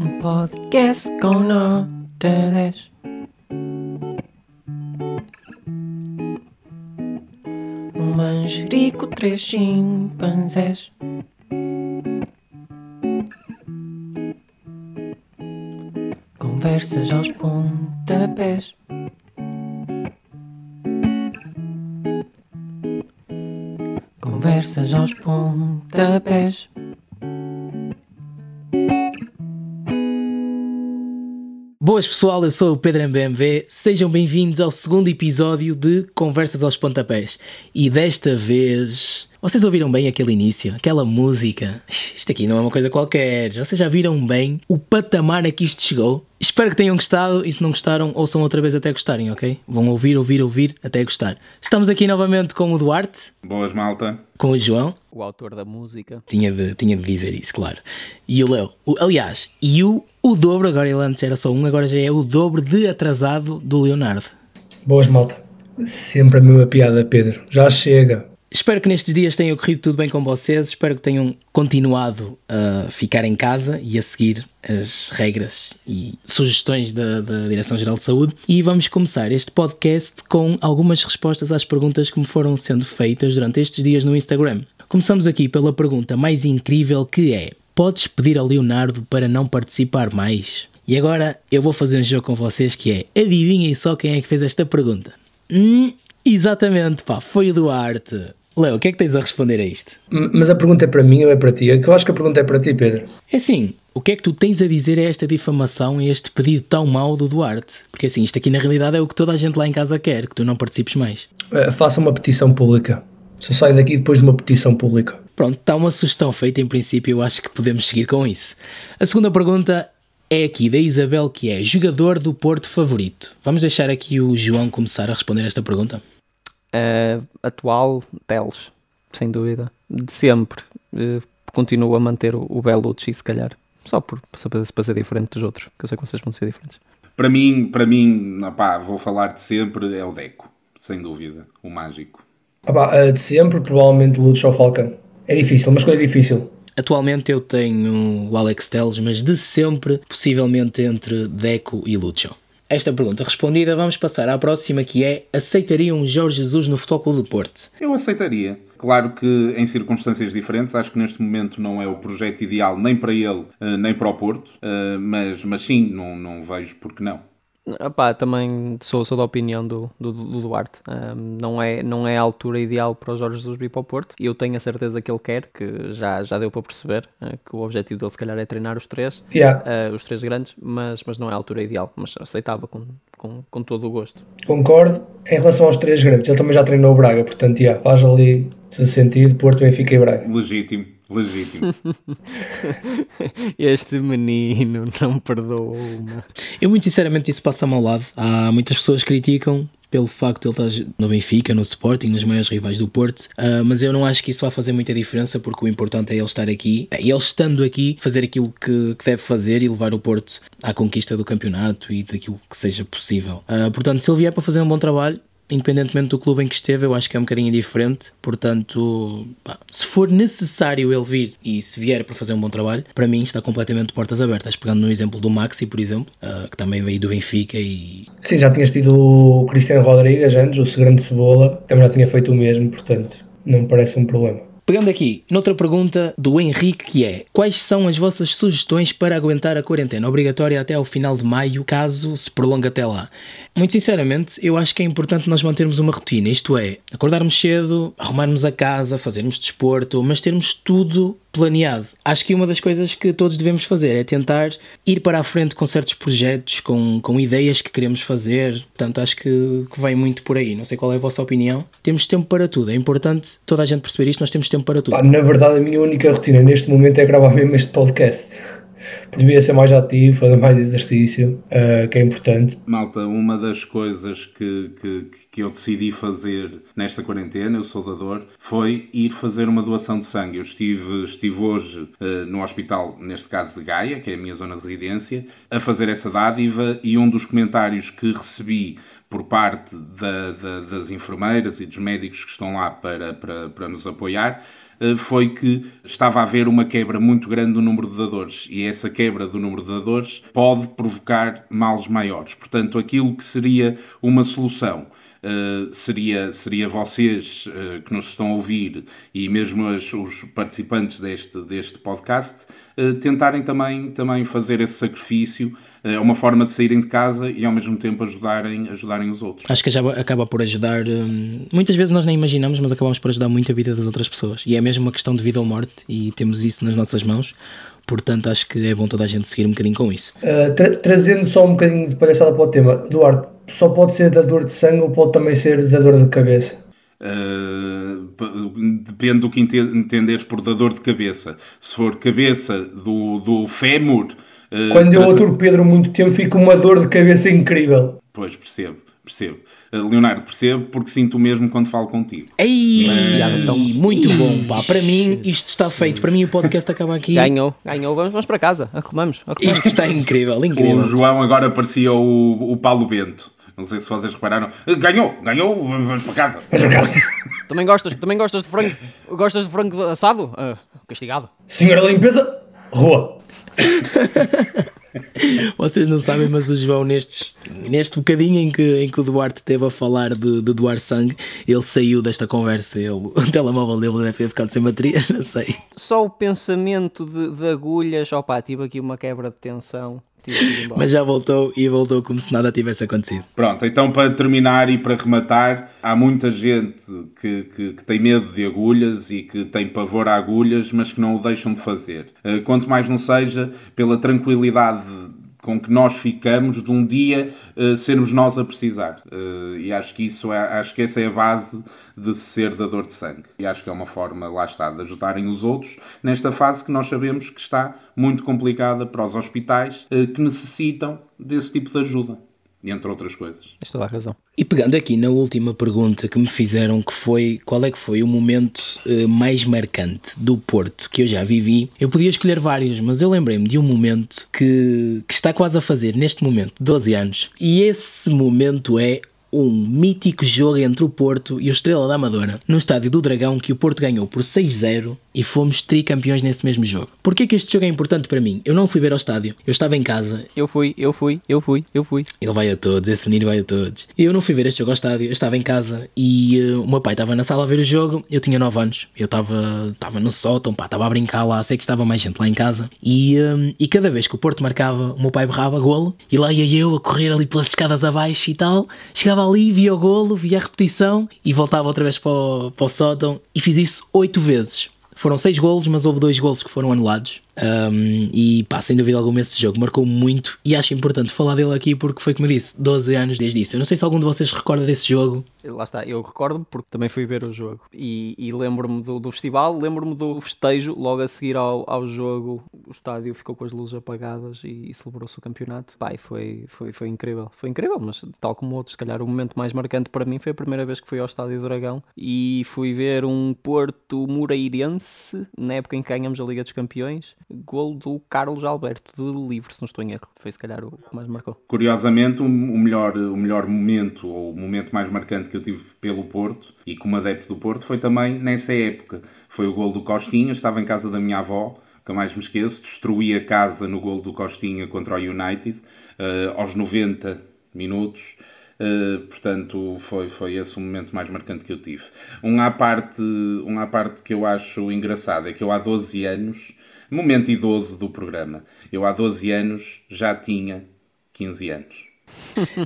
Um podcast com nota 10. Um manjerico, três chimpanzés. Conversas aos pontapés. Conversas aos pontapés. Boas pessoal, eu sou o Pedro MBMV, sejam bem-vindos ao segundo episódio de Conversas aos Pontapés. E desta vez, vocês ouviram bem aquele início, aquela música? Isto aqui não é uma coisa qualquer, vocês já viram bem o patamar a que isto chegou? Espero que tenham gostado e se não gostaram, ouçam outra vez até gostarem, ok? Vão ouvir, ouvir, ouvir até gostar. Estamos aqui novamente com o Duarte, Boas, malta. com o João, o autor da música. tinha de, tinha de dizer isso, claro. E o Léo. O- aliás, e o, o dobro, agora ele antes era só um, agora já é o dobro de atrasado do Leonardo. Boas, malta. Sempre a mesma piada, Pedro. Já chega. Espero que nestes dias tenha corrido tudo bem com vocês, espero que tenham continuado a ficar em casa e a seguir as regras e sugestões da, da Direção-Geral de Saúde. E vamos começar este podcast com algumas respostas às perguntas que me foram sendo feitas durante estes dias no Instagram. Começamos aqui pela pergunta mais incrível que é: Podes pedir ao Leonardo para não participar mais? E agora eu vou fazer um jogo com vocês que é adivinhem só quem é que fez esta pergunta. Hum, exatamente, pá, foi o Duarte. Léo, o que é que tens a responder a isto? Mas a pergunta é para mim ou é para ti? É eu acho que a pergunta é para ti, Pedro. É assim, o que é que tu tens a dizer a esta difamação, a este pedido tão mau do Duarte? Porque assim, isto aqui na realidade é o que toda a gente lá em casa quer, que tu não participes mais. Eh, faça uma petição pública. Só saio daqui depois de uma petição pública. Pronto, está uma sugestão feita, em princípio eu acho que podemos seguir com isso. A segunda pergunta é aqui da Isabel, que é jogador do Porto favorito. Vamos deixar aqui o João começar a responder esta pergunta. Uh, atual, Teles, sem dúvida. De sempre. Uh, continuo a manter o, o Belucci, se calhar. Só por para, para ser diferente dos outros, que eu sei que vocês vão ser diferentes. Para mim, para mim, opá, vou falar de sempre, é o Deco, sem dúvida, o mágico. Eh, de sempre, provavelmente Lúcio ou Falcão. É difícil, uma escolha difícil. Atualmente eu tenho o Alex Telles, mas de sempre, possivelmente entre Deco e Lucho. Esta pergunta respondida, vamos passar à próxima que é: aceitariam Jorge Jesus no Futebol Clube do Porto? Eu aceitaria. Claro que em circunstâncias diferentes, acho que neste momento não é o projeto ideal nem para ele, eh, nem para o Porto, eh, mas, mas sim, não, não vejo porque não. Epá, também sou, sou da opinião do, do, do Duarte. Um, não, é, não é a altura ideal para o Jorge Jesus vir para o Porto. E eu tenho a certeza que ele quer, que já, já deu para perceber, uh, que o objetivo dele se calhar é treinar os três, Yeah, uh, os três grandes, mas, mas não é a altura ideal. Mas aceitava com, com, com todo o gosto. concordo. Em relação aos três grandes, ele também já treinou o Braga, portanto, yeah, faz ali todo sentido. Porto, Benfica e Braga. Legítimo, legítimo. Este menino não perdoa uma. Eu, muito sinceramente, isso passa-me ao lado. Há muitas pessoas que criticam pelo facto de ele estar no Benfica, no Sporting, nas maiores rivais do Porto, ah, mas eu não acho que isso vá fazer muita diferença porque o importante é ele estar aqui, e ele estando aqui, fazer aquilo que, que deve fazer e levar o Porto à conquista do campeonato e daquilo que seja possível. Ah, portanto, se ele vier para fazer um bom trabalho, independentemente do clube em que esteve, eu acho que é um bocadinho diferente. Portanto, pá, se for necessário ele vir e se vier para fazer um bom trabalho, para mim está completamente portas abertas. Pegando no exemplo do Maxi, por exemplo, ah, que também veio do Benfica e Sim, já tinhas tido o Cristiano Rodrigues antes, o grande Cebola. Também já tinha feito o mesmo, portanto, não me parece um problema. Pegando aqui, noutra pergunta do Henrique, que é: Quais são as vossas sugestões para aguentar a quarentena obrigatória até ao final de maio, caso se prolongue até lá? Muito sinceramente, eu acho que é importante nós mantermos uma rotina, isto é, acordarmos cedo, arrumarmos a casa, fazermos desporto, mas termos tudo planeado. Acho que uma das coisas que todos devemos fazer é tentar ir para a frente com certos projetos, com, com ideias que queremos fazer. Portanto, acho que, que vem muito por aí. Não sei qual é a vossa opinião. Temos tempo para tudo. É importante toda a gente perceber isto. Nós temos tempo para tudo. Pá, na verdade, a minha única rotina neste momento é gravar mesmo este podcast. Devia ser mais ativo, fazer mais exercício, eh, que é importante. Malta, uma das coisas que, que, que eu decidi fazer nesta quarentena, eu sou dador, foi ir fazer uma doação de sangue. Eu estive, estive hoje eh, no hospital, neste caso de Gaia, que é a minha zona de residência, a fazer essa dádiva e um dos comentários que recebi por parte da, da, das enfermeiras e dos médicos que estão lá para, para, para nos apoiar, eh, foi que estava a haver uma quebra muito grande do número de dadores e essa quebra do número de dadores pode provocar males maiores. Portanto, aquilo que seria uma solução Uh, seria, seria vocês uh, que nos estão a ouvir e mesmo as, os participantes deste, deste podcast uh, tentarem também, também fazer esse sacrifício. É uma forma de saírem de casa e ao mesmo tempo ajudarem, ajudarem os outros. Acho que já acaba por ajudar. Hum, muitas vezes nós nem imaginamos, mas acabamos por ajudar muito a vida das outras pessoas. E é mesmo uma questão de vida ou morte e temos isso nas nossas mãos. Portanto, acho que é bom toda a gente seguir um bocadinho com isso. tra trazendo só um bocadinho de palhaçada para o tema, Duarte, só pode ser da dor de sangue ou pode também ser da dor de cabeça? Uh, depende do que entenderes por da dor de cabeça. Se for cabeça do, do fémur. Uh, Quando eu aturo Pedro muito tempo, fica uma dor de cabeça incrível. Pois, percebo, percebo. Uh, Leonardo, percebo porque sinto o mesmo quando falo contigo. Ei, Mas... então, muito bom, pá. Para mim, isto está feito. Para mim, o podcast acaba aqui. Ganhou, ganhou. Vamos, vamos para casa. Arrumamos, arrumamos. Isto está incrível, incrível. O João agora parecia o, o Paulo Bento. Não sei se vocês repararam. Ganhou, ganhou, vamos para casa. Vamos para casa. também, gostas, também gostas de frango? Gostas de frango assado? Uh, castigado. Senhora limpeza, rua. Vocês não sabem, mas o João, nestes, neste bocadinho em que, em que o Duarte esteve a falar de, de doar sangue, ele saiu desta conversa. Ele, o telemóvel dele deve ter ficado sem bateria, não sei. Só o pensamento de, de agulhas, opá, tive aqui uma quebra de tensão. Mas já voltou e voltou como se nada tivesse acontecido. Pronto, então para terminar e para rematar, há muita gente que, que, que, tem medo de agulhas e que tem pavor a agulhas, mas que não o deixam de fazer. Eh, quanto mais não seja, pela tranquilidade com que nós ficamos de um dia uh, sermos nós a precisar. Uh, e acho que isso é, acho que essa é a base de ser dador de sangue. E acho que é uma forma, lá está, de ajudarem os outros nesta fase que nós sabemos que está muito complicada para os hospitais uh, que necessitam desse tipo de ajuda entre outras coisas. Tens toda a razão. E pegando aqui na última pergunta que me fizeram, que foi qual é que foi o momento uh, mais marcante do Porto que eu já vivi, eu podia escolher vários, mas eu lembrei-me de um momento que, que está quase a fazer neste momento 12 anos, e esse momento é um mítico jogo entre o Porto e o Estrela da Amadora no estádio do Dragão que o Porto ganhou por 6-0 e fomos tricampeões nesse mesmo jogo. Porquê que este jogo é importante para mim? Eu não fui ver ao estádio, eu estava em casa. Eu fui, eu fui, eu fui, eu fui. Ele vai a todos, esse menino vai a todos. Eu não fui ver este jogo ao estádio, eu estava em casa e uh, o meu pai estava na sala a ver o jogo, eu tinha 9 anos, eu estava, estava no sótão, pá, estava a brincar lá, sei que estava mais gente lá em casa e, uh, e cada vez que o Porto marcava, o meu pai berrava golo e lá ia eu a correr ali pelas escadas abaixo e tal, chegava ali, via o golo, via a repetição e voltava outra vez para o, para o sótão e fiz isso 8 vezes. Foram seis golos, mas houve dois golos que foram anulados. Um, e pá, sem dúvida alguma, esse jogo marcou muito e acho importante falar dele aqui porque foi como eu disse, 12 anos desde isso. Eu não sei se algum de vocês recorda desse jogo. Lá está, eu recordo-me porque também fui ver o jogo e, e lembro-me do, do, festival, lembro-me do festejo logo a seguir ao, ao jogo. O estádio ficou com as luzes apagadas e, e celebrou-se o campeonato. Pá, foi, foi, foi incrível, foi incrível, mas tal como outros, se calhar o momento mais marcante para mim foi a primeira vez que fui ao estádio do Dragão e fui ver um Porto Moreirense na época em que ganhamos a Liga dos Campeões gol do Carlos Alberto de livre, se não estou em erro. Foi se calhar o que mais marcou. Curiosamente, o melhor, o melhor momento, ou o momento mais marcante que eu tive pelo Porto e como adepto do Porto foi também nessa época. Foi o gol do Costinha, estava em casa da minha avó, que mais me esqueço, destruí a casa no gol do Costinha contra o United, uh, aos 90 minutos. Uh, portanto, foi, foi esse o momento mais marcante que eu tive. Um à, parte, um à parte que eu acho engraçado é que eu há 12 anos Momento idoso do programa. Eu há 12 anos já tinha 15 anos.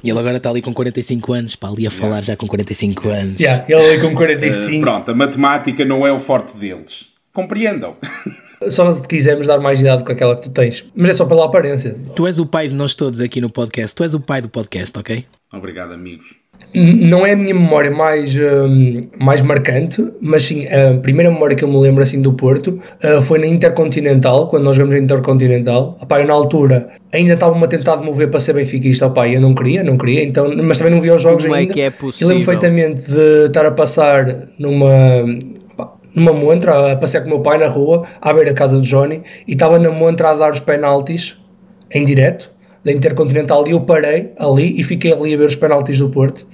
E ele agora está ali com 45 anos, para ali a falar yeah. já com 45 anos. Yeah, ele ali com 45. Uh, pronto, a matemática não é o forte deles. Compreendam. Só se quisermos dar mais idade com aquela que tu tens. Mas é só pela aparência. Tu és o pai de nós todos aqui no podcast. Tu és o pai do podcast, ok? Obrigado, amigos. Não é a minha memória mais, um, mais marcante, mas sim a primeira memória que eu me lembro assim do Porto uh, foi na Intercontinental, quando nós jogamos a Intercontinental. Opá, eu na altura ainda estava-me a tentar mover para ser benfiquista, opá, eu não queria, não queria, então, mas também não via os jogos Como ainda. é que é possível? Eu lembro perfeitamente de estar a passar numa numa montra, a passear com o meu pai na rua, à beira da casa do Johnny, e estava na montra a dar os penaltis em direto da Intercontinental e eu parei ali e fiquei ali a ver os penaltis do Porto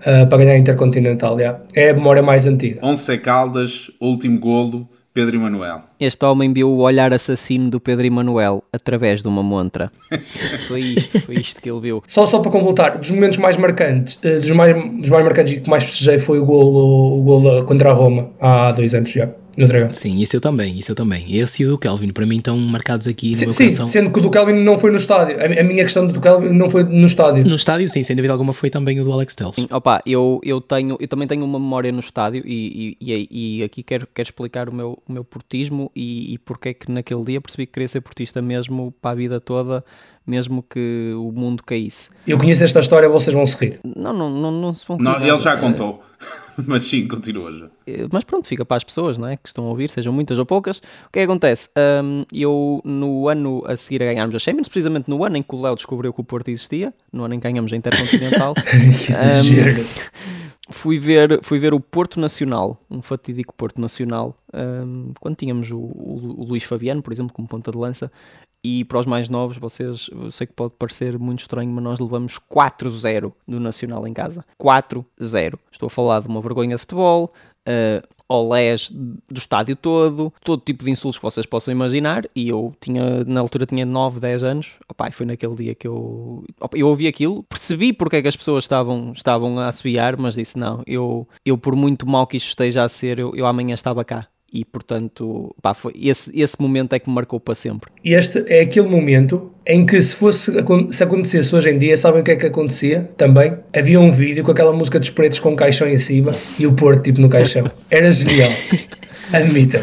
uh, para ganhar a Intercontinental. É a memória mais antiga. Onze Caldas, último golo, Pedro Emanuel. Este homem viu o olhar assassino do Pedro Emanuel através de uma montra. foi isto, foi isto que ele viu. Só, só para completar, dos momentos mais marcantes, uh, dos, mais, dos mais marcantes e que mais festejei foi o golo, o golo contra a Roma há dois anos já no Dragão. Sim, isso eu também, isso eu também. Esse e o do Kelvin, para mim estão marcados aqui sim, no meu sim, coração. sendo que o do Kelvin não foi no estádio. A, a minha questão do Kelvin não foi no estádio. No estádio, sim, sem dúvida alguma, foi também o do Alex Telles. Sim, opa, eu, eu, tenho, eu também tenho uma memória no estádio e, e, e, e aqui quero, quero explicar o meu, o meu portismo e, e porque é que naquele dia percebi que queria ser portista mesmo para a vida toda mesmo que o mundo caísse. Eu conheço esta história, vocês vão se rir. Não, não, não, não se vão rir. Não, ele já contou. Mas sim, continua já. Mas pronto, fica para as pessoas não é? que estão a ouvir, sejam muitas ou poucas. O que é que acontece? Um, eu, no ano a seguir a ganharmos a Champions, precisamente no ano em que o Léo descobriu que o Porto existia, no ano em que ganhamos a Intercontinental, um, fui, ver, fui ver o Porto Nacional, um fatídico Porto Nacional, um, quando tínhamos o, o, o Luís Fabiano, por exemplo, como ponta de lança, e para os mais novos, vocês, eu sei que pode parecer muito estranho, mas nós levamos 4-0 do Nacional em casa. 4-0. Estou a falar de uma vergonha de futebol, uh, olés do estádio todo, todo tipo de insultos que vocês possam imaginar. E eu tinha, na altura, tinha 9, 10 anos. Opa, foi naquele dia que eu, opa, eu ouvi aquilo, percebi porque é que as pessoas estavam, estavam a assobiar, mas disse: não, eu, eu por muito mal que isto esteja a ser, eu, eu amanhã estava cá e portanto pá, foi, esse, esse momento é que me marcou para sempre. Este é aquele momento em que se fosse se acontecesse hoje em dia, sabem o que é que acontecia também? Havia um vídeo com aquela música dos pretos com um caixão em cima e o Porto tipo no caixão. Era genial. Admitam.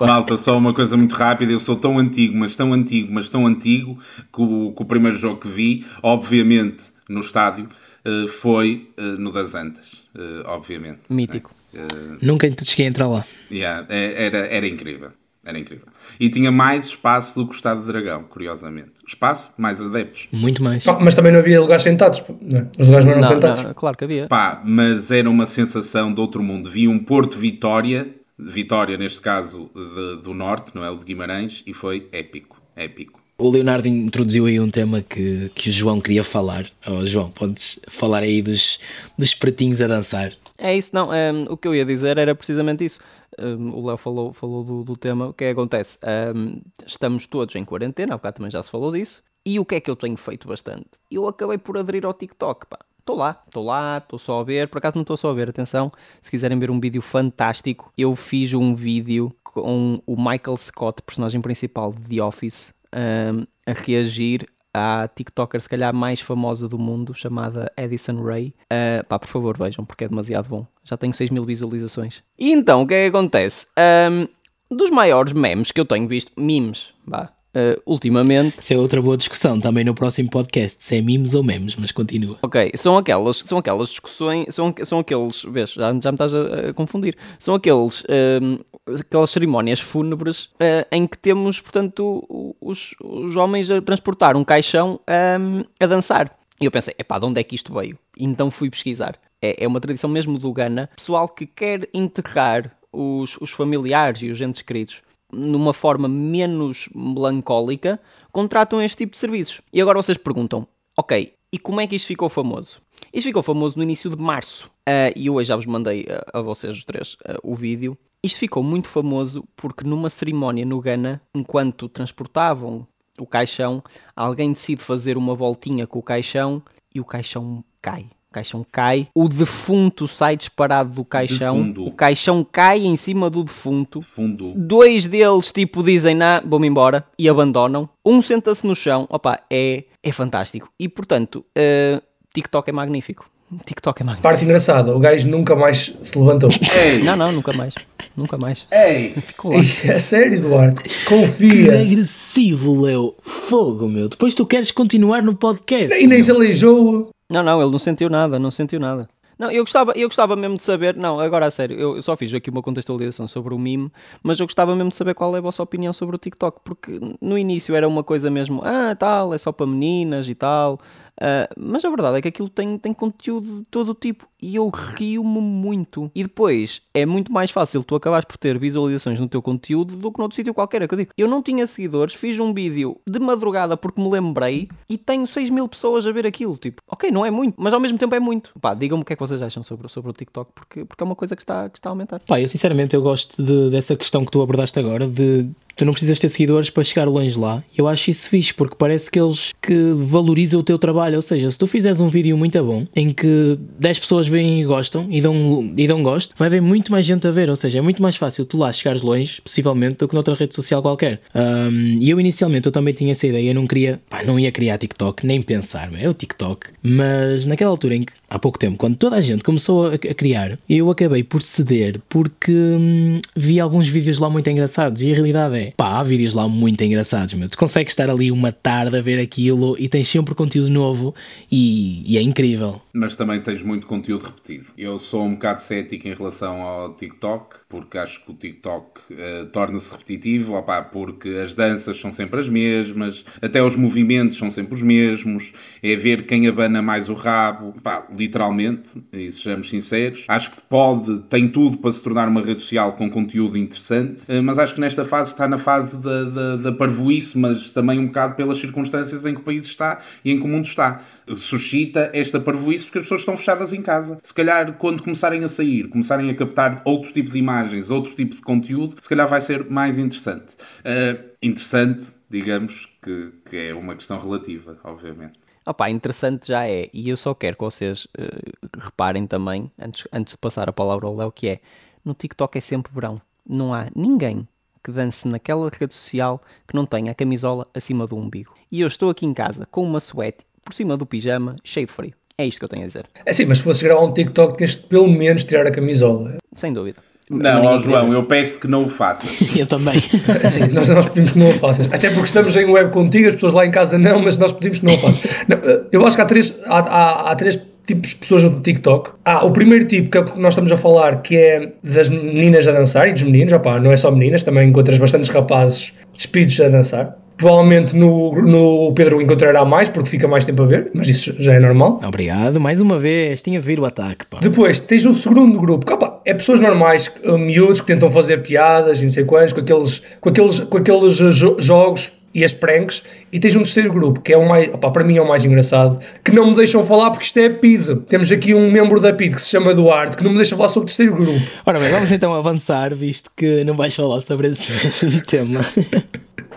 Malta, só uma coisa muito rápida. Eu sou tão antigo, mas tão antigo, mas tão antigo que o, que o primeiro jogo que vi, obviamente no estádio, eh, foi eh, no das Antas. Eh, obviamente. Mítico. Uh, Nunca cheguei a entrar lá. Yeah, é, era, era incrível. Era incrível. E tinha mais espaço do que o Estado de Dragão, curiosamente. Espaço, mais adeptos. Muito mais. Oh, mas também não havia lugares sentados. Não. Os lugares não eram não, sentados. Não, claro que havia. Pá, mas era uma sensação de outro mundo. Vi um Porto Vitória, Vitória neste caso de, do Norte, não é? O de Guimarães, e foi épico. Épico. O Leonardo introduziu aí um tema que, que o João queria falar. Oh, João, podes falar aí dos, dos pratinhos a dançar. É isso, não. Um, ehm, o que eu ia dizer era precisamente isso. Um, ehm, o Léo falou, falou do, do, tema. O que é que acontece? Um, ehm, estamos todos em quarentena, há bocado também já se falou disso. E o que é que eu tenho feito bastante? Eu acabei por aderir ao TikTok, pá. Estou lá, estou lá, estou só a ver. Por acaso não estou só a ver, atenção. Se quiserem ver um vídeo fantástico, eu fiz um vídeo com o Michael Scott, personagem principal de The Office, um, a reagir à TikToker se calhar mais famosa do mundo, chamada Edison Ray. Uh, pá, por favor, vejam, porque é demasiado bom. Já tenho 6 mil visualizações. E então, o que é que acontece? Um, dos maiores memes que eu tenho visto, memes, vá, Uh, ultimamente. Isso é outra boa discussão também no próximo podcast, se é memes ou memes, mas continua. Ok, são aquelas, são aquelas discussões, são, são aqueles, vês, já, já me estás a, a confundir, são aqueles, uh, aquelas cerimónias fúnebres uh, em que temos, portanto, os, os homens a transportar um caixão um, a dançar. E eu pensei, epá, de onde é que isto veio? Então fui pesquisar. É, é uma tradição mesmo do Ghana, pessoal que quer enterrar os, os familiares e os entes queridos numa forma menos melancólica, contratam este tipo de serviços. E agora vocês perguntam, ok, e como é que isto ficou famoso? Isto ficou famoso no início de março. Uh, e eu hoje já vos mandei a, a vocês os três uh, o vídeo. Isto ficou muito famoso porque numa cerimónia no Ghana, enquanto transportavam o caixão, alguém decide fazer uma voltinha com o caixão e o caixão cai caixão cai, o defunto sai disparado do caixão, Defundo. o caixão cai em cima do defunto, Fundo. dois deles tipo dizem, nah, vou-me embora, e abandonam, um senta-se no chão, opa, é, é fantástico, e portanto, uh, TikTok é magnífico. TikTok é magnífico. Parte engraçada, o gajo nunca mais se levantou. Ei. Não, não, nunca mais. Nunca mais. Ei! Ficou lá. É sério, Duarte. Confia. Que agressivo, Leo. Fogo, meu. Depois tu queres continuar no podcast. E nem se aleijou. Não, não, ele não sentiu nada, não sentiu nada. Não, eu gostava, eu gostava mesmo de saber, não, agora a sério, eu, só fiz aqui uma contextualização sobre o mime, mas eu gostava mesmo de saber qual é a vossa opinião sobre o TikTok, porque no início era uma coisa mesmo, ah, tal, é só para meninas e tal, Uh, mas a verdade é que aquilo tem, tem conteúdo de todo o tipo e eu rio-me muito. E depois é muito mais fácil tu acabares por ter visualizações no teu conteúdo do que noutro sítio qualquer. É que eu digo, eu não tinha seguidores, fiz um vídeo de madrugada porque me lembrei e tenho 6 mil pessoas a ver aquilo. Tipo, ok, não é muito, mas ao mesmo tempo é muito. Pá, digam-me o que é que vocês acham sobre, sobre o TikTok, porque, porque é uma coisa que está, que está a aumentar. Pá, eu sinceramente eu gosto de, dessa questão que tu abordaste agora, de tu não precisas ter seguidores para chegar longe lá. Eu acho isso fixe, porque parece que eles que valorizam o teu trabalho. Ou seja, se tu fizeres um vídeo muito bom, em que 10 pessoas veem e gostam, e dão, e dão gosto, vai haver muito mais gente a ver. Ou seja, é muito mais fácil tu lá chegares longe, possivelmente, do que noutra rede social qualquer. Um, e eu inicialmente eu também tinha essa ideia, eu não queria, pá, não ia criar TikTok, nem pensar, é o TikTok. Mas naquela altura em que, há pouco tempo, quando toda a gente começou a, a criar, eu acabei por ceder porque hum, vi alguns vídeos lá muito engraçados e a realidade é, pá, há vídeos lá muito engraçados, meu. tu consegues estar ali uma tarde a ver aquilo e tens sempre conteúdo novo e, e é incrível. Mas também tens muito conteúdo repetido. Eu sou um bocado cético em relação ao TikTok, porque acho que o TikTok uh, torna-se repetitivo, opá, porque as danças são sempre as mesmas, até os movimentos são sempre os mesmos, é ver quem abana mais o rabo, pá, literalmente, e sejamos sinceros. Acho que pode, tem tudo para se tornar uma rede social com conteúdo interessante, uh, mas acho que nesta fase está na fase da, da, da parvoíce, mas também um bocado pelas circunstâncias em que o país está e em que o mundo está. Suscita esta parvoíce porque as pessoas estão fechadas em casa. Se calhar, quando começarem a sair, começarem a captar outro tipo de imagens, outro tipo de conteúdo, se calhar vai ser mais interessante. Uh, interessante, digamos, que, que é uma questão relativa, obviamente. Opa, interessante já é, e eu só quero que vocês uh, reparem também, antes, antes de passar a palavra ao Léo, que é, no TikTok é sempre verão. Não há ninguém que dance naquela rede social que não tenha a camisola acima do umbigo. E eu estou aqui em casa com uma suéte por cima do pijama, cheio de frio. É isto que eu tenho a dizer. É sim, mas se fosse gravar um TikTok, tens de pelo menos tirar a camisola. Sem dúvida. Não, ó João, eu peço que não o faças. eu também. Sim, nós, nós pedimos que não o faças. Até porque estamos em web contigo, as pessoas lá em casa não, mas nós pedimos que não o faças. Não, eu acho que há três, há, há, há três tipos de pessoas no TikTok. Ah, o primeiro tipo, que é o que nós estamos a falar, que é das meninas a dançar e dos meninos, opá, não é só meninas, também encontras bastantes rapazes despidos a dançar. Provavelmente no, no Pedro encontrará mais, porque fica mais tempo a ver, mas isso já é normal. Obrigado, mais uma vez, tinha a vir o ataque. Pá. Depois, tens o segundo grupo, que opa, é pessoas normais, miúdos, que tentam fazer piadas e não sei quantos, com aqueles, com aqueles, com aqueles jo jogos e as pranks, e tens um terceiro grupo, que é o mais, opa, para mim é o mais engraçado, que não me deixam falar porque isto é PID. Temos aqui um membro da PID que se chama Duarte, que não me deixa falar sobre o terceiro grupo. Ora bem, vamos então avançar, visto que não vais falar sobre esse tema.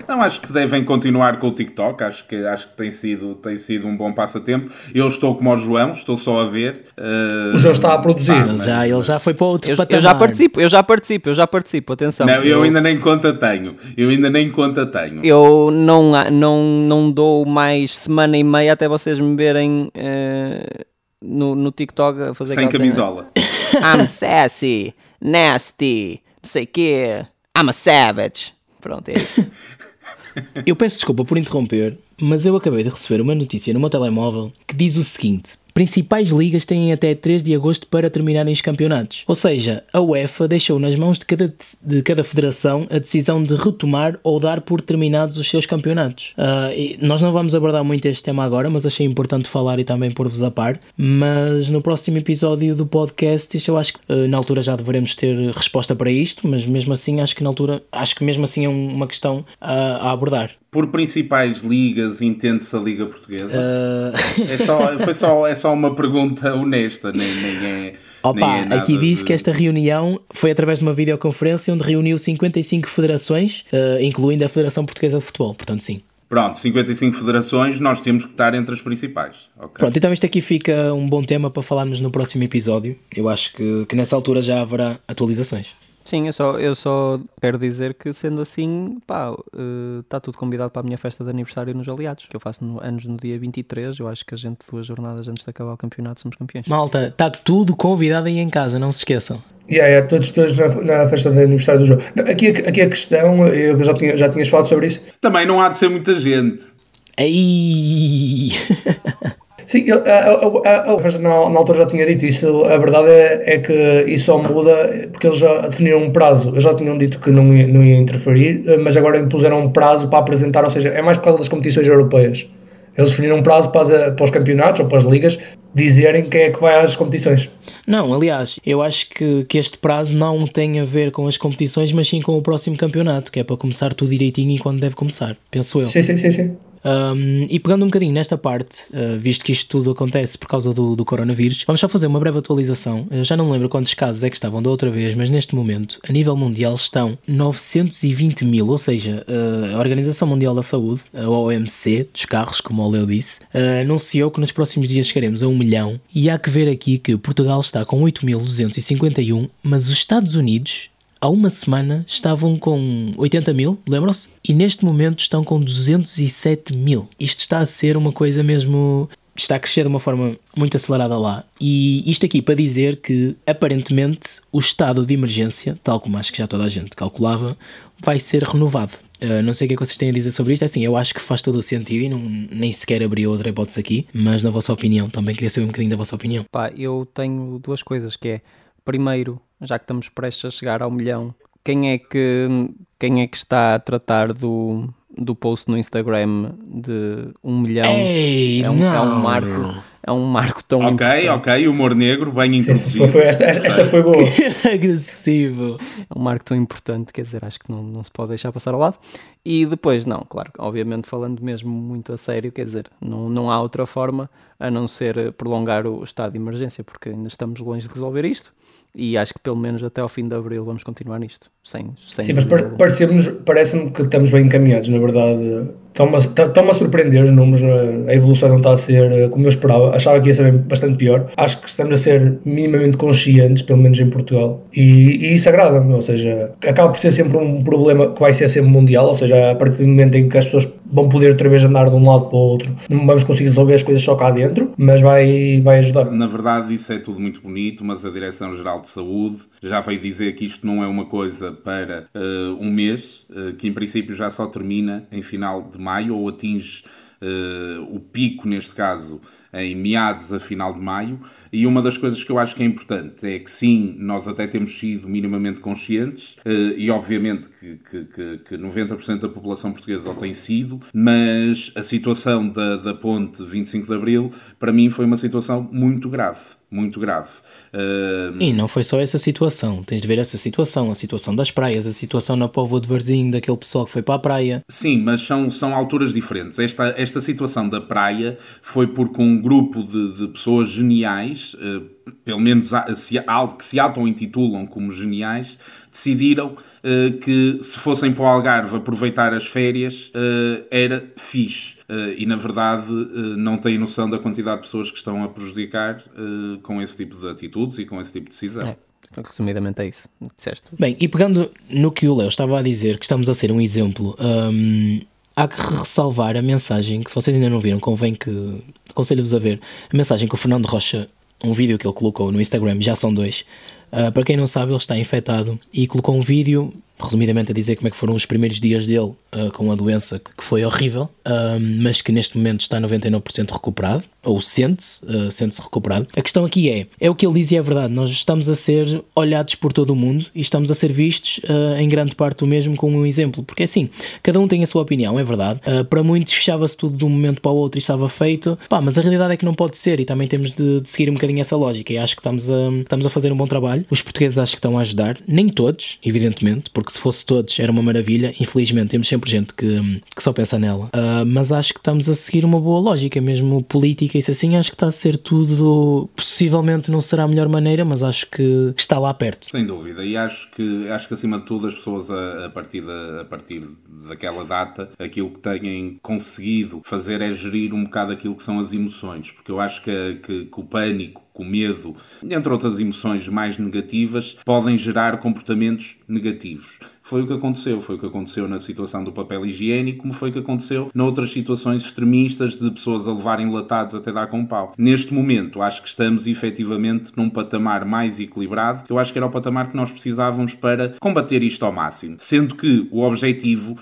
Não, acho que devem continuar com o TikTok, acho que, acho que tem, sido, tem sido um bom passatempo. Eu estou como o João, estou só a ver. Uh, o João está a produzir. Pá, ele, já, ele já foi para outro eu, eu já participo, eu já participo, eu já participo, atenção. Não, eu, eu ainda nem conta tenho, eu ainda nem conta tenho. Eu não, não, não dou mais semana e meia até vocês me verem uh, no, no TikTok a fazer Sem camisola. Cena. I'm sassy, nasty, não sei o quê, I'm a savage. Pronto, é isto. Eu peço desculpa por interromper, mas eu acabei de receber uma notícia no meu telemóvel que diz o seguinte: principais ligas têm até 3 de agosto para terminarem os campeonatos. Ou seja, a UEFA deixou nas mãos de cada, de cada federação a decisão de retomar ou dar por terminados os seus campeonatos. Uh, nós não vamos abordar muito este tema agora, mas achei importante falar e também pôr-vos a par. Mas no próximo episódio do podcast, isto eu acho que uh, na altura já devemos ter resposta para isto, mas mesmo assim acho que na altura, acho que mesmo assim é uma questão a, a abordar. Por principais ligas, entende-se a Liga Portuguesa? Uh... É, só, foi só, é só uma pergunta honesta, nem, nem é. Opa, é aqui diz de... que esta reunião foi através de uma videoconferência onde reuniu 55 federações, uh, incluindo a Federação Portuguesa de Futebol, portanto, sim. Pronto, 55 federações, nós temos que estar entre as principais. Okay. Pronto, então isto aqui fica um bom tema para falarmos no próximo episódio. Eu acho que, que nessa altura já haverá atualizações. Sim, eu só, eu só quero dizer que, sendo assim, pá, está uh, tudo convidado para a minha festa de aniversário nos Aliados, que eu faço no, anos no dia 23. Eu acho que a gente, duas jornadas antes de acabar o campeonato, somos campeões. Malta, está tudo convidado aí em casa, não se esqueçam. Yeah, yeah, todos, todos na, na, festa de aniversário do jogo. Aqui, aqui a questão, eu já, tinha, já tinhas falado sobre isso. Também não há de ser muita gente. Aí. Sim, a, a, a, na, na altura já tinha dito isso. A verdade é, é, que isso só muda porque eles já definiram um prazo. Eles já tinham dito que não ia, não ia interferir, mas agora impuseram um prazo para apresentar, ou seja, é mais por causa das competições europeias. Eles definiram um prazo para, as, para os campeonatos ou para as ligas dizerem quem é que vai às competições. Não, aliás, eu acho que, que este prazo não tem a ver com as competições, mas sim com o próximo campeonato, que é para começar tudo direitinho e quando deve começar, penso eu. Sim, sim, sim, sim. Um, e pegando um bocadinho nesta parte, uh, visto que isto tudo acontece por causa do, do, coronavírus, vamos só fazer uma breve atualização. Eu já não lembro quantos casos é que estavam da outra vez, mas neste momento, a nível mundial, estão 920 mil, ou seja, uh, a Organização Mundial da Saúde, a OMC, dos carros, como o Leo disse, uh, anunciou que nos próximos dias chegaremos a um milhão. E há que ver aqui que Portugal está com 8.251, mas os Estados Unidos há uma semana estavam com 80 mil, lembram-se? E neste momento estão com 207 mil. Isto está a ser uma coisa mesmo. Está a crescer de uma forma muito acelerada lá. E isto aqui para dizer que, aparentemente, o estado de emergência, tal como acho que já toda a gente calculava, vai ser renovado. Uh, não sei o que é que vocês têm a dizer sobre isto. É assim, eu acho que faz todo o sentido e não, nem sequer abri outra hipótese aqui. Mas, na vossa opinião, também queria saber um bocadinho da vossa opinião. Pá, eu tenho duas coisas, que é, primeiro, já que estamos prestes a chegar ao milhão, quem é que, quem é que está a tratar do, do post no Instagram de um milhão? Ei, é, um, não. é um marco. É um marco tão Ok, importante. ok, humor negro, bem Sim, introduzido. foi, foi esta, esta, esta foi boa. agressivo. É um marco tão importante, quer dizer, acho que não, não se pode deixar passar ao lado. E depois, não, claro, obviamente falando mesmo muito a sério, quer dizer, não, não há outra forma a não ser prolongar o estado de emergência, porque ainda estamos longe de resolver isto e acho que pelo menos até ao fim de abril vamos continuar nisto. Sem, sem Sim, mas parece-me parece que estamos bem encaminhados, na verdade. Estão-me a surpreender os números, a evolução não está a ser eh, como eu esperava. Achava que ia ser bastante pior. Acho que estamos a ser minimamente conscientes, pelo menos em Portugal. E, e isso agrada-me, ou seja, acaba por ser sempre um problema que vai ser sempre mundial, ou seja, a partir do momento em que as pessoas vão poder outra vez andar de um lado para o outro, não vamos conseguir resolver as coisas só cá dentro, mas vai, vai ajudar. Na verdade, isso é tudo muito bonito, mas a Direção-Geral de Saúde já veio dizer que isto não é uma coisa para uh, um mês, uh, que em princípio já só termina em final de maio ou atinge uh, o pico, neste caso, em meados a final de maio. E uma das coisas que eu acho que é importante é que sim, nós até temos sido minimamente conscientes, e obviamente que, que, que, que 90% da população portuguesa o tem sido, mas a situação da, da ponte 25 de Abril, para mim, foi uma situação muito grave muito grave. Uh... E não foi só essa situação, tens de ver essa situação, a situação das praias, a situação na Povo de Varzim, daquele pessoal que foi para a praia. Sim, mas são, são alturas diferentes. Esta, esta situação da praia foi porque um grupo de, de pessoas geniais, uh, pelo menos se, que se auto-intitulam como geniais, decidiram uh, que se fossem para o Algarve aproveitar as férias era fixe. E na verdade não têm noção da quantidade de pessoas que estão a prejudicar com esse tipo de atitudes e com esse tipo de decisão. É. Então, resumidamente é isso, disseste. Bem, e pegando no que o Léo estava a dizer, que estamos a ser um exemplo, um, há que ressalvar a mensagem que, se vocês ainda não viram, convém que aconselho-vos a ver a mensagem que o Fernando Rocha, um vídeo que ele colocou no Instagram, já são dois. Uh, para quem não sabe, ele está infectado e colocou um vídeo, resumidamente, a dizer como é que foram os primeiros dias dele uh, com a doença, que foi horrível, uh, mas que neste momento está 99% recuperado ou sente-se, uh, sente-se recuperado. A questão aqui é, é o que ele diz e é verdade, nós estamos a ser olhados por todo o mundo e estamos a ser vistos em grande parte o mesmo como um exemplo, porque assim, cada um tem a sua opinião, é verdade. Para muitos fechava-se tudo de um momento para o outro e estava feito, pá, mas a realidade é que não pode ser e também temos de, de seguir um bocadinho essa lógica e acho que estamos a, estamos a fazer um bom trabalho. Os portugueses acho que estão a ajudar, nem todos, evidentemente, porque se fosse todos era uma maravilha, infelizmente temos sempre gente que, que só pensa nela, mas acho que estamos a seguir uma boa lógica, mesmo política isso assim, acho que está a ser tudo. Possivelmente não será a melhor maneira, mas acho que está lá perto. Sem dúvida, e acho que, acho que acima de tudo as pessoas a, a, partir da, a partir daquela data, aquilo que têm conseguido fazer é gerir um bocado aquilo que são as emoções, porque eu acho que, que, que o pânico o medo, entre outras emoções mais negativas, podem gerar comportamentos negativos. Foi o que aconteceu. Foi o que aconteceu na situação do papel higiênico, como foi o que aconteceu noutras situações extremistas de pessoas a levarem latados até dar com pau. Neste momento, acho que estamos efetivamente num patamar mais equilibrado, que eu acho que era o patamar que nós precisávamos para combater isto ao máximo. Sendo que o objetivo,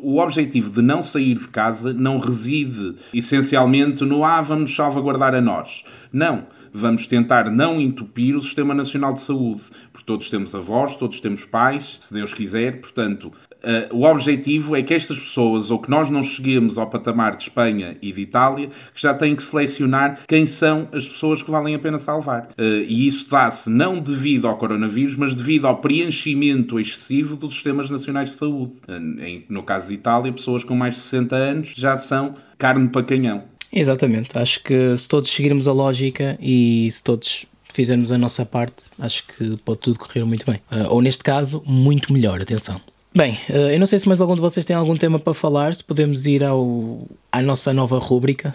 o objetivo de não sair de casa não reside essencialmente no ah, vamos salvaguardar a nós. Não vamos tentar não entupir o Sistema Nacional de Saúde, porque todos temos avós, todos temos pais, se Deus quiser, portanto, Uh, o objetivo é que estas pessoas, ou que nós não cheguemos ao patamar de Espanha e de Itália, que já têm que selecionar quem são as pessoas que valem a pena salvar. Uh, e isso dá-se não devido ao coronavírus, mas devido ao preenchimento excessivo dos sistemas nacionais de saúde. Uh, em, no caso de Itália, pessoas com mais de 60 anos já são carne para canhão. Exatamente, acho que se todos seguirmos a lógica e se todos fizermos a nossa parte, acho que pode tudo correr muito bem. Uh, ou neste caso, muito melhor, atenção. Bem, uh, eu não sei se mais algum de vocês tem algum tema para falar, se podemos ir ao, à nossa nova rúbrica.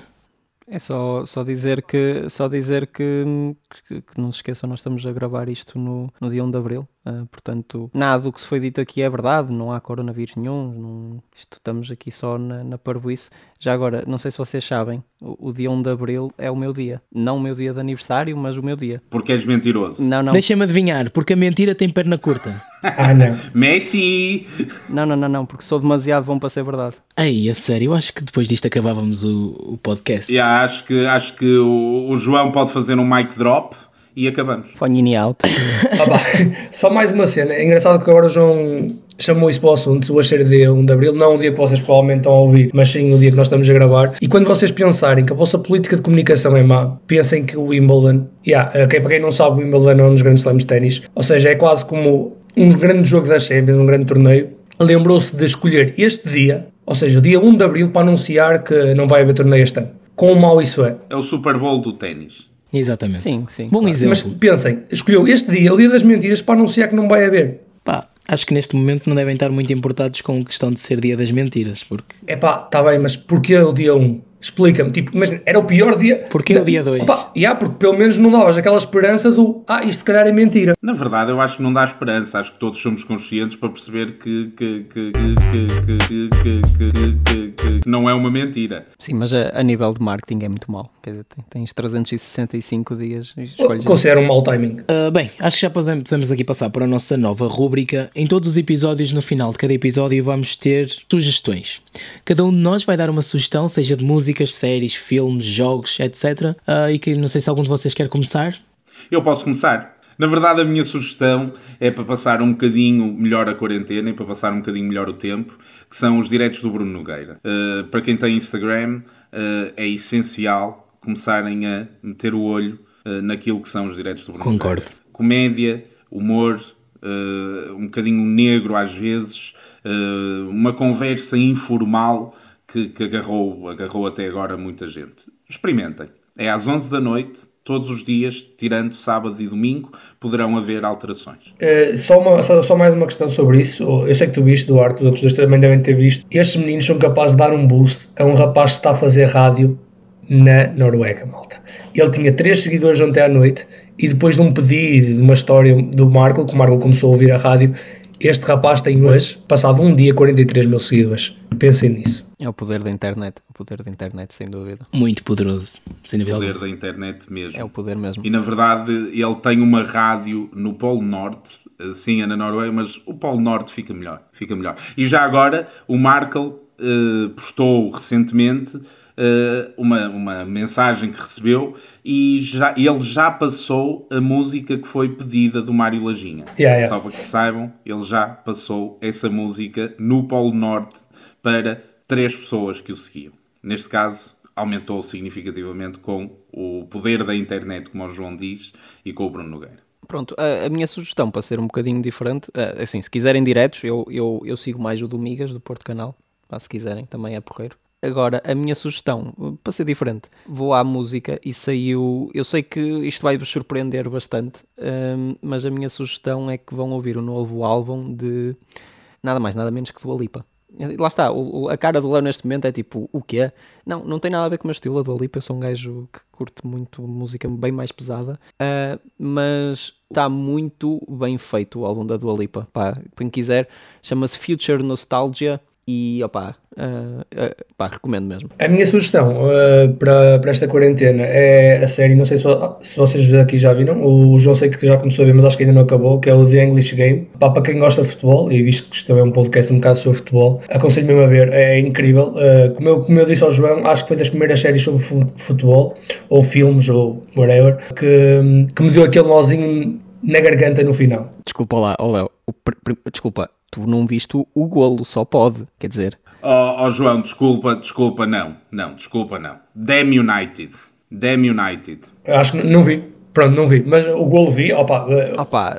É só, só dizer, que, só dizer que, que, que, não se esqueçam, nós estamos a gravar isto no, no dia 1 de Abril, uh, portanto, nada do que se foi dito aqui é verdade, não há coronavírus nenhum, não, isto, estamos aqui só na, na parvoíce. Já agora, não sei se vocês sabem, o, o, dia 1 de Abril é o meu dia, não o meu dia de aniversário, mas o meu dia. Porque és mentiroso. Não, não. Deixa-me adivinhar, porque a mentira tem perna curta. ah, não. Messi! Não, não, não, não, porque sou demasiado bom para ser verdade. Aí, a sério, eu acho que depois disto acabávamos o, o podcast. Yeah, acho que, acho que o, o João pode fazer um mic drop e acabamos. Fone out. ah, Só mais uma cena. É engraçado que agora o João chamou isso para o assunto, o ser dia 1 de Abril, não o dia que vocês provavelmente estão a ouvir, mas sim o dia que nós estamos a gravar. E quando vocês pensarem que a vossa política de comunicação é má, pensem que o Wimbledon, yeah, okay, para quem não sabe, o Wimbledon é um dos grandes slams de ténis, ou seja, é quase como um grande jogo das Champions, um grande torneio, lembrou-se de escolher este dia, ou seja, o dia 1 de Abril, para anunciar que não vai haver torneio este ano. Quão mau isso é? É o Super Bowl do ténis. Exatamente. Sim, sim. Bom claro. exemplo. Mas pensem, escolheu este dia, o dia das mentiras, para anunciar que não vai haver. Pá, acho que neste momento não devem estar muito importados com a questão de ser dia das mentiras, porque... É pá, está bem, mas porquê o dia 1? Explica-me, tipo, mas era o pior dia. Porquê o dia 2? Opa, yeah, porque pelo menos não davas aquela esperança do ah, isto se calhar é mentira. Na verdade, eu acho que não dá esperança. Acho que todos somos conscientes para perceber que, que, que, que não é uma mentira. Sim, mas a, a, nível de marketing é muito mau. Quer dizer, tens 365 dias e. Considero um mau timing. Uh, bem, acho que já podemos aqui passar para a nossa nova rúbrica. Em todos os episódios, no final de cada episódio, vamos ter sugestões. Cada um de nós vai dar uma sugestão, seja de músicas, séries, filmes, jogos, etc. Uh, e que não sei se algum de vocês quer começar. Eu posso começar. Na verdade, a minha sugestão é para passar um bocadinho melhor a quarentena e para passar um bocadinho melhor o tempo, que são os diretos do Bruno Nogueira. Uh, para quem tem Instagram, uh, é essencial começarem a meter o olho uh, naquilo que são os diretos do Bruno Concordo. Nogueira. Comédia, humor, um bocadinho negro às vezes, uma conversa informal que, que agarrou, agarrou até agora muita gente. Experimentem. É às 11 da noite, todos os dias, tirando sábado e domingo, poderão haver alterações. Uh, só, uma, só, só, mais uma questão sobre isso. Eu sei que tu viste, Duarte, os outros dois também devem ter visto. Estes meninos são capazes de dar um boost a um rapaz que está a fazer rádio na Noruega, malta. Ele tinha três seguidores ontem à noite e depois de um pedido, de uma história do Marco, que o Marco começou a ouvir a rádio, este rapaz tem hoje, passado um dia, 43 mil seguidores. Pensem nisso. É o poder da internet, o poder da internet, sem dúvida. Muito poderoso, sem dúvida. O poder da internet mesmo. É o poder mesmo. E na verdade ele tem uma rádio no Polo Norte, sim, é na Noruega, mas o Polo Norte fica melhor, fica melhor. E já agora o Markle uh, postou recentemente uh, uma, uma mensagem que recebeu e já, ele já passou a música que foi pedida do Mário Lajinha. Yeah, yeah. Só para que saibam, ele já passou essa música no Polo Norte para três pessoas que o seguiam. Neste caso, aumentou significativamente com o poder da internet, como o João diz, e com o Bruno Nogueira. Pronto, a, a minha sugestão para ser um bocadinho diferente, assim, se quiserem diretos, eu, eu, eu sigo mais o do Migas, do Porto Canal, se quiserem, também é porreiro. Agora, a minha sugestão, para ser diferente, vou à música e saiu. Eu sei que isto vai vos surpreender bastante, um, mas a minha sugestão é que vão ouvir o novo álbum de nada mais, nada menos que do Alipa. Lá está, o, a cara do Léo neste momento é tipo, o quê? Não, não tem nada a ver com o meu estilo, a do Alipa. Eu sou um gajo que curte muito música bem mais pesada, uh, mas está muito bem feito o álbum da Dua Lipa. Pá, quem quiser, chama-se Future Nostalgia e opá, uh, uh, pá, recomendo mesmo. A minha sugestão uh, para, para esta quarentena é a série, não sei se, se, vocês aqui já viram, o João sei que já começou a ver, mas acho que ainda não acabou, que é o The English Game. Pá, para quem gosta de futebol, e visto que isto é um podcast um bocado sobre futebol, aconselho mesmo a ver, é incrível. como, eu, como eu disse ao João, acho que foi das primeiras séries sobre futebol, ou filmes, ou whatever, que, que me deu aquele nozinho na garganta no final. Desculpa lá, oh Léo, desculpa, tu não viste o, golo, só pode, quer dizer. Oh, oh, João, desculpa, desculpa, não. Não, desculpa, não. Damn United. Damn United. Acho que não vi. Pronto, não vi. Mas o golo vi, opa. eh, Opá,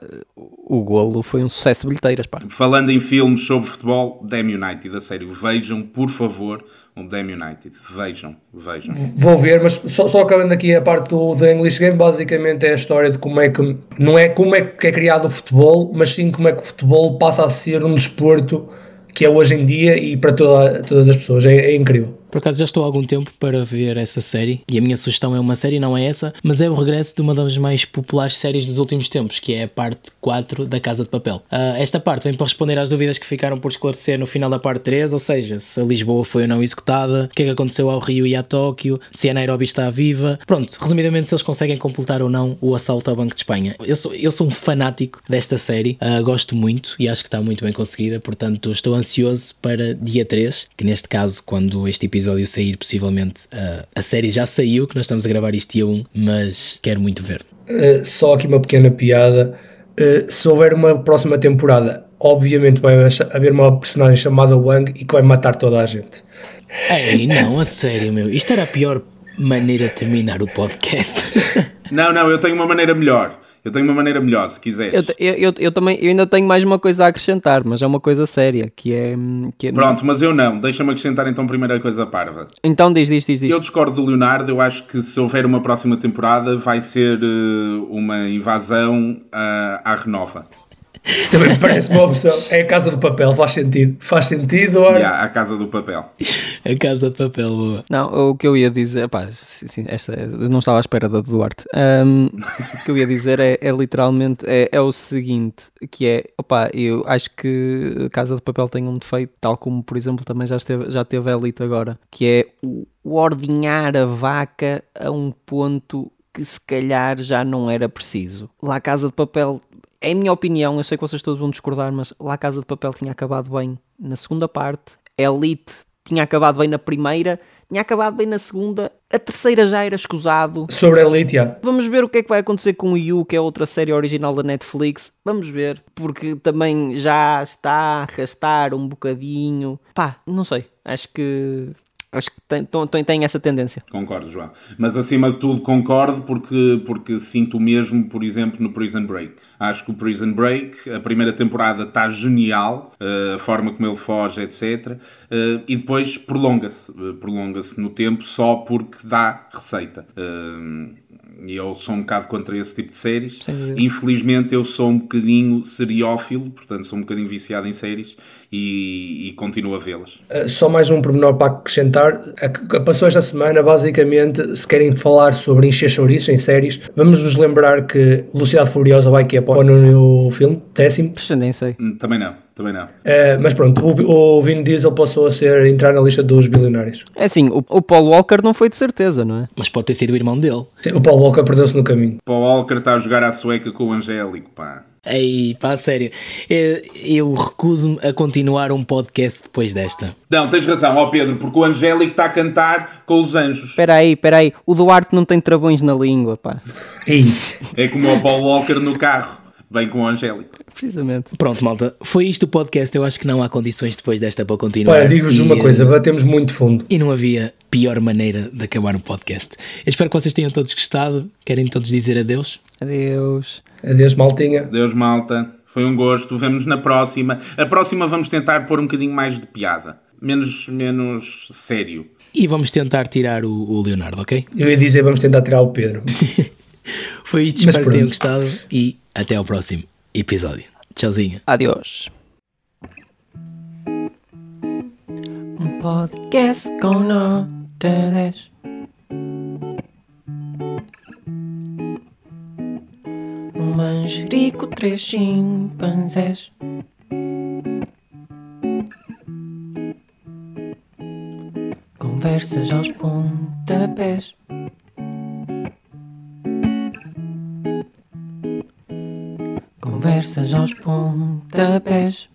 o golo foi um sucesso de bilheteiras, pá. Falando em filmes sobre futebol, Damn United, a sério. Vejam, por favor, o Damn United. Vejam, vejam. Vou ver, mas só, só acabando aqui a parte do, do English Game, basicamente é a história de como é que. Não é como é que é criado o futebol, mas sim como é que o futebol passa a ser um desporto que é hoje em dia e para toda, todas as pessoas. É, é incrível. Por acaso já estou há algum tempo para ver essa série e a minha sugestão é uma série, não é essa, mas é o regresso de uma das mais populares séries dos últimos tempos, que é a parte 4 da Casa de Papel. Ah, esta parte vem para responder às dúvidas que ficaram por esclarecer no final da parte 3, ou seja, se a Lisboa foi ou não executada, o que é que aconteceu ao Rio e à Tóquio, se a Nairobi está viva. Pronto, resumidamente, se eles conseguem completar ou não o assalto ao Banco de Espanha. Eu sou, eu sou um fanático desta série, ah, gosto muito e acho que está muito bem conseguida, portanto estou ansioso para dia 3, que neste caso, quando este episódio sair, possivelmente ah, a série já saiu, que nós estamos a gravar isto dia 1, mas quero muito ver. Uh, só aqui uma pequena piada. Uh, se houver uma próxima temporada, obviamente vai haver uma personagem chamada Wang e que vai matar toda a gente. Ei, não, a sério, meu. Isto era a pior maneira de terminar o podcast. Não, não, eu tenho uma maneira melhor. Eu tenho uma maneira melhor, se quiseres. Eu, eu, eu, eu também eu ainda tenho mais uma coisa a acrescentar, mas é uma coisa séria, que é. Que é Pronto, mas eu não. Deixa-me acrescentar então primeiro a coisa parva. Então diz, diz, diz, diz. Eu discordo do Leonardo, eu acho que se houver uma próxima temporada vai ser eh, uma invasão ah, à Renova. Também me parece uma opção. É a Casa do Papel, faz sentido. Faz sentido, olha. À, à Casa do Papel. a Casa de Papel, boa. Não, o que eu ia dizer, pá, sim, sim, esta, eu não estava à espera da do Duarte. Ahm, o que eu ia dizer é, é literalmente é, é o seguinte, que é, opá, eu acho que a Casa de Papel tem um defeito, tal como, por exemplo, também já, esteve, já teve a Elite agora, que é o, o ordenhar a vaca a um ponto que se calhar já não era preciso. Lá a Casa de Papel, é a minha opinião, eu sei que vocês todos vão discordar, mas lá a Casa de Papel tinha acabado bem na segunda parte, Elite tinha acabado bem na primeira, tinha acabado bem na segunda, a terceira já era escusado. Sobre a Elite, já. Vamos ver o que é que vai acontecer com o You, que é outra série original da Netflix. Vamos ver, porque também já está a arrastar um bocadinho. Pá, não sei, acho que. Acho que tem, tem, essa tendência. Concordo, João. Mas acima de tudo concordo porque, porque sinto o mesmo, por exemplo, no Prison Break. Acho que o Prison Break, a primeira temporada está genial, eh, a forma como ele foge, etc. eh, E depois prolonga-se. eh, Prolonga-se no tempo só porque dá receita. E eu sou um bocado contra esse tipo de séries. Infelizmente eu sou um bocadinho seriófilo, portanto sou um bocadinho viciado em séries e, e continuo a vê-las. Uh, Só mais um pormenor para acrescentar. A que passou esta semana, basicamente, se querem falar sobre encher chouriços em séries, vamos nos lembrar que Velocidade Furiosa vai que é para o filme, décimo. Puxa, nem sei. Hum, Também não, também não. Uh, mas pronto, o, o Vin Diesel passou a ser, entrar na lista dos bilionários. É assim, o, o Paul Walker não foi de certeza, não é? Mas pode ter sido o irmão dele. O Paul Walker perdeu-se no caminho. Paul Walker está a jogar à sueca com o Angélico, pá. Ei, pá, a sério. Eu, eu recuso-me a continuar um podcast depois desta. Não, tens razão, ó Pedro, porque o Angélico está a cantar com os anjos. Espera aí, espera aí. O Duarte não tem travões na língua, pá. Ei, É como o Paul Walker no carro, vem com o Angélico. Precisamente. Pronto, malta, foi isto o podcast. Eu acho que não há condições depois desta para continuar. olha, digo-vos E, uma coisa, batemos muito fundo. E não havia pior maneira de acabar um podcast. Eu espero que vocês tenham todos gostado. Querem todos dizer adeus? Adeus. Adeus, maltinha. Deus, malta. Foi um gosto. Vemo-nos na próxima. A próxima vamos tentar pôr um bocadinho mais de piada. Menos, menos sério. E vamos tentar tirar o, o Leonardo, ok? Eu ia dizer, vamos tentar tirar o Pedro. Foi isto, espero que tenham gostado e até ao próximo episódio. Tchauzinho. Adeus. Um podcast com notas. Um manjerico, três chimpanzés. Conversas aos pontapés. Conversas aos pontapés.